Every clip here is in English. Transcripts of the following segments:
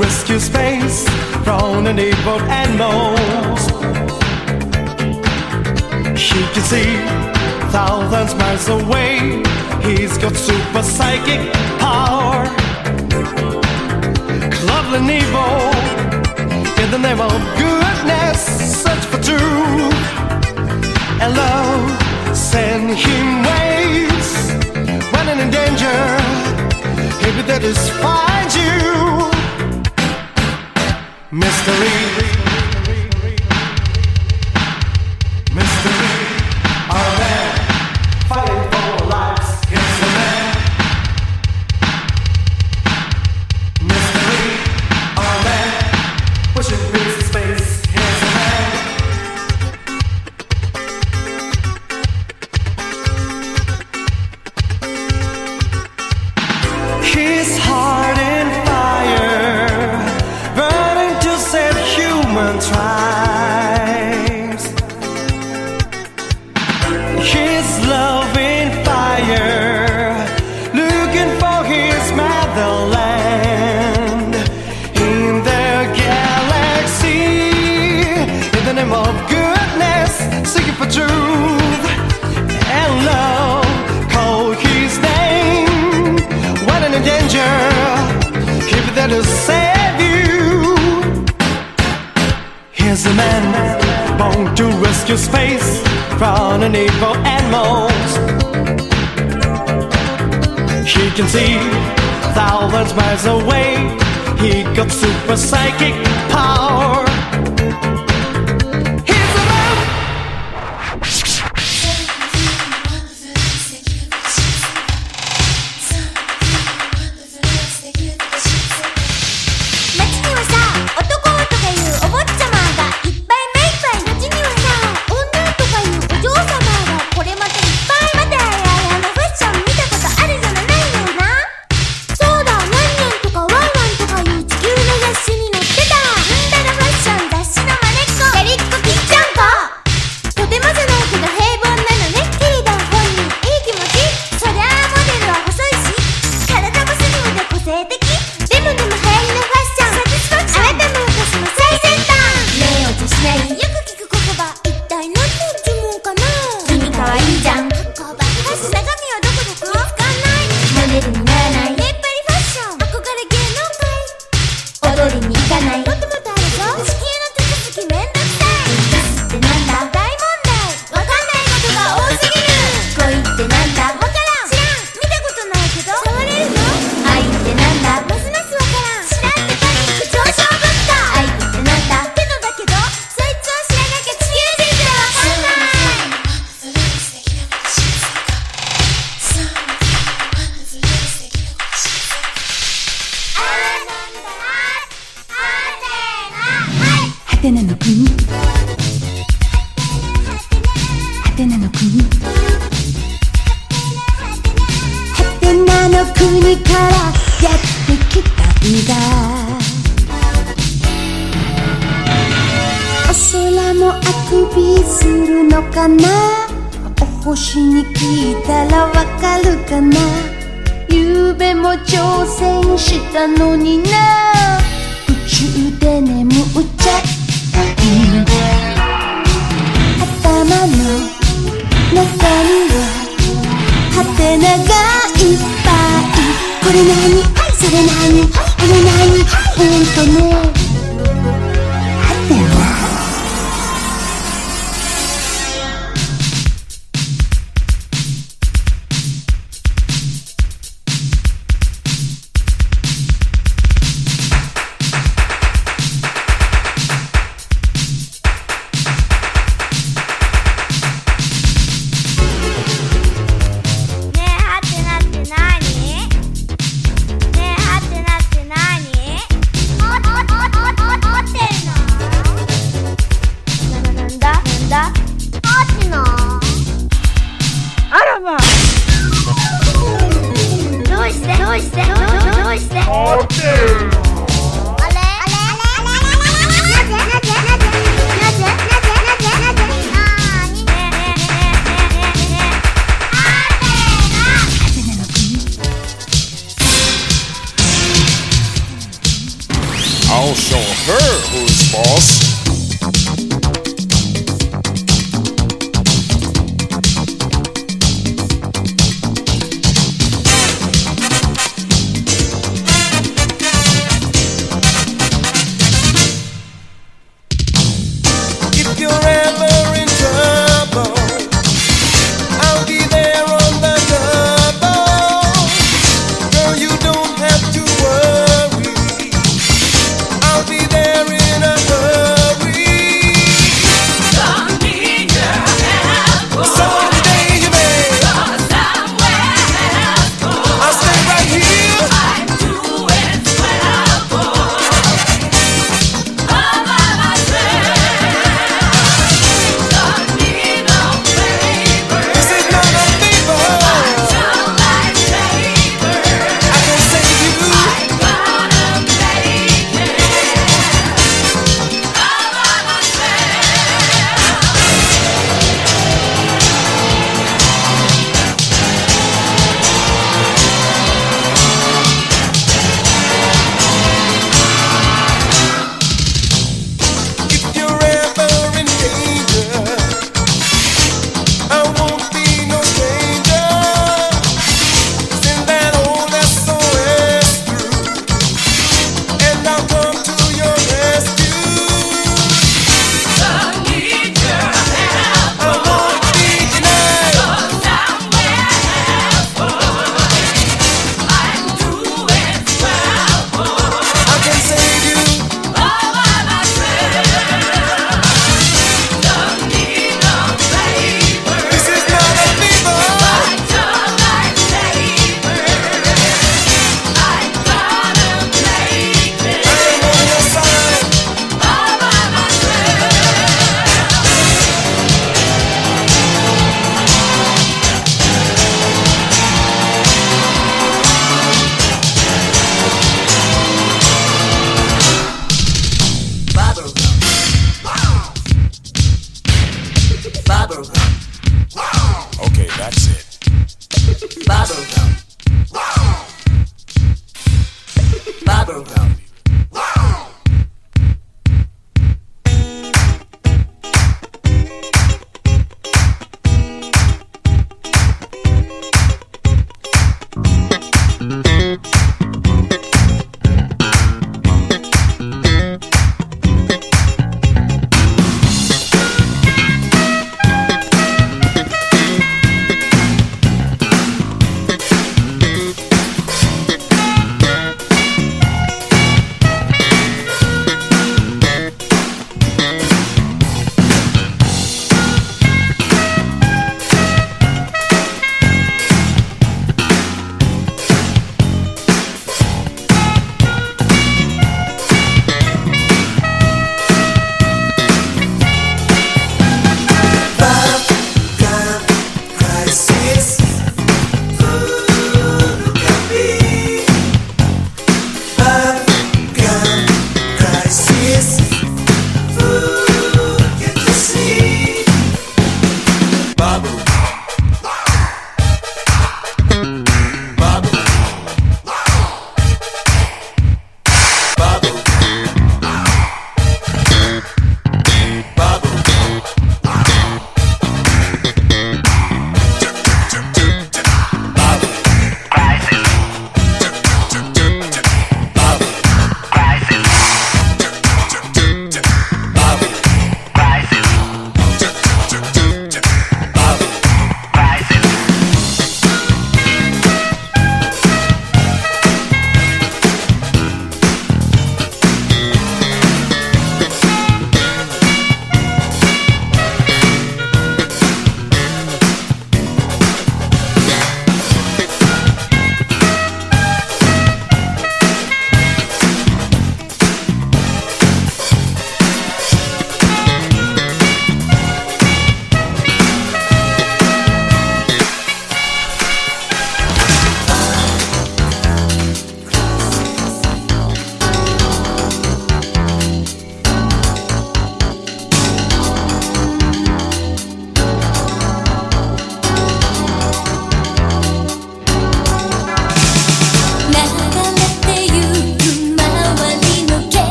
rescue space from the neighbored animals. He can see thousands miles away. He's got super psychic power. Love and evil in the name of goodness. Search for truth and love. Send him waves when in danger. Maybe that is find you mystery. to save you. Here's a man born to rescue space from an evil animals. He can see thousands miles away. He got super psychic power.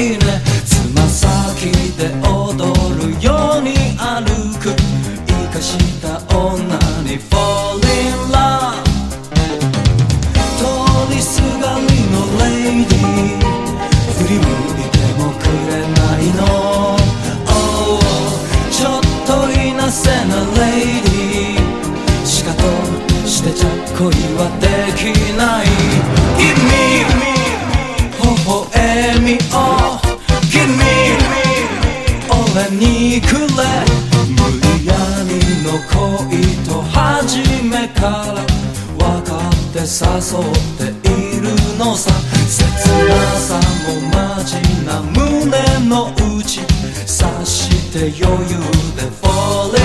in a から分かって誘っているのさ。切なさもマジな胸の内。察して余裕で Falling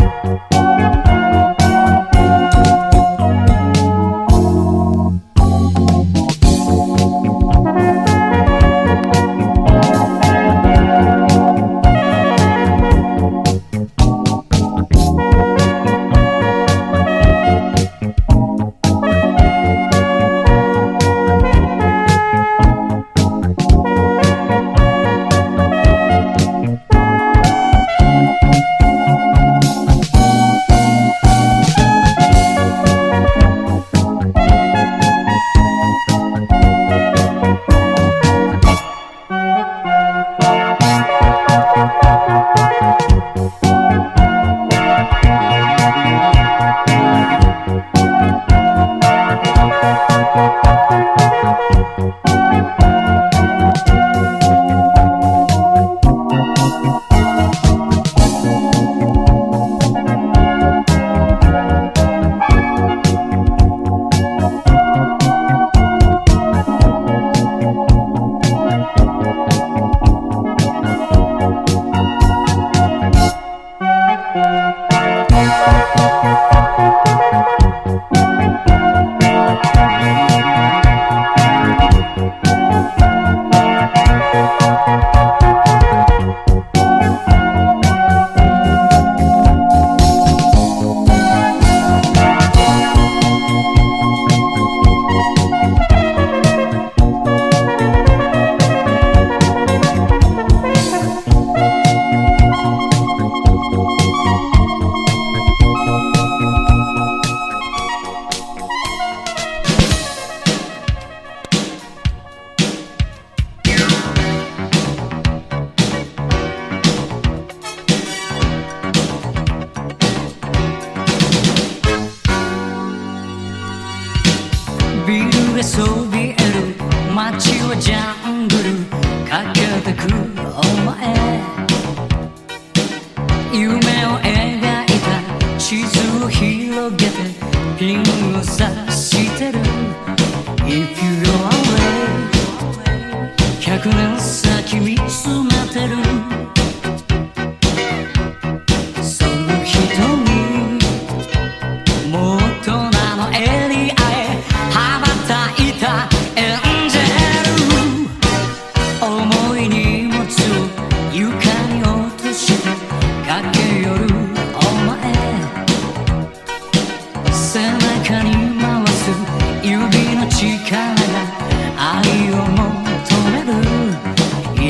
you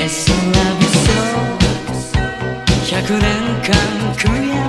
Yes, I love you so 100年間悔やむ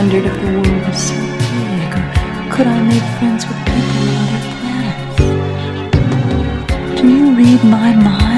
wondered if the world was so big, or could I make friends with people on other planets? Do you read my mind?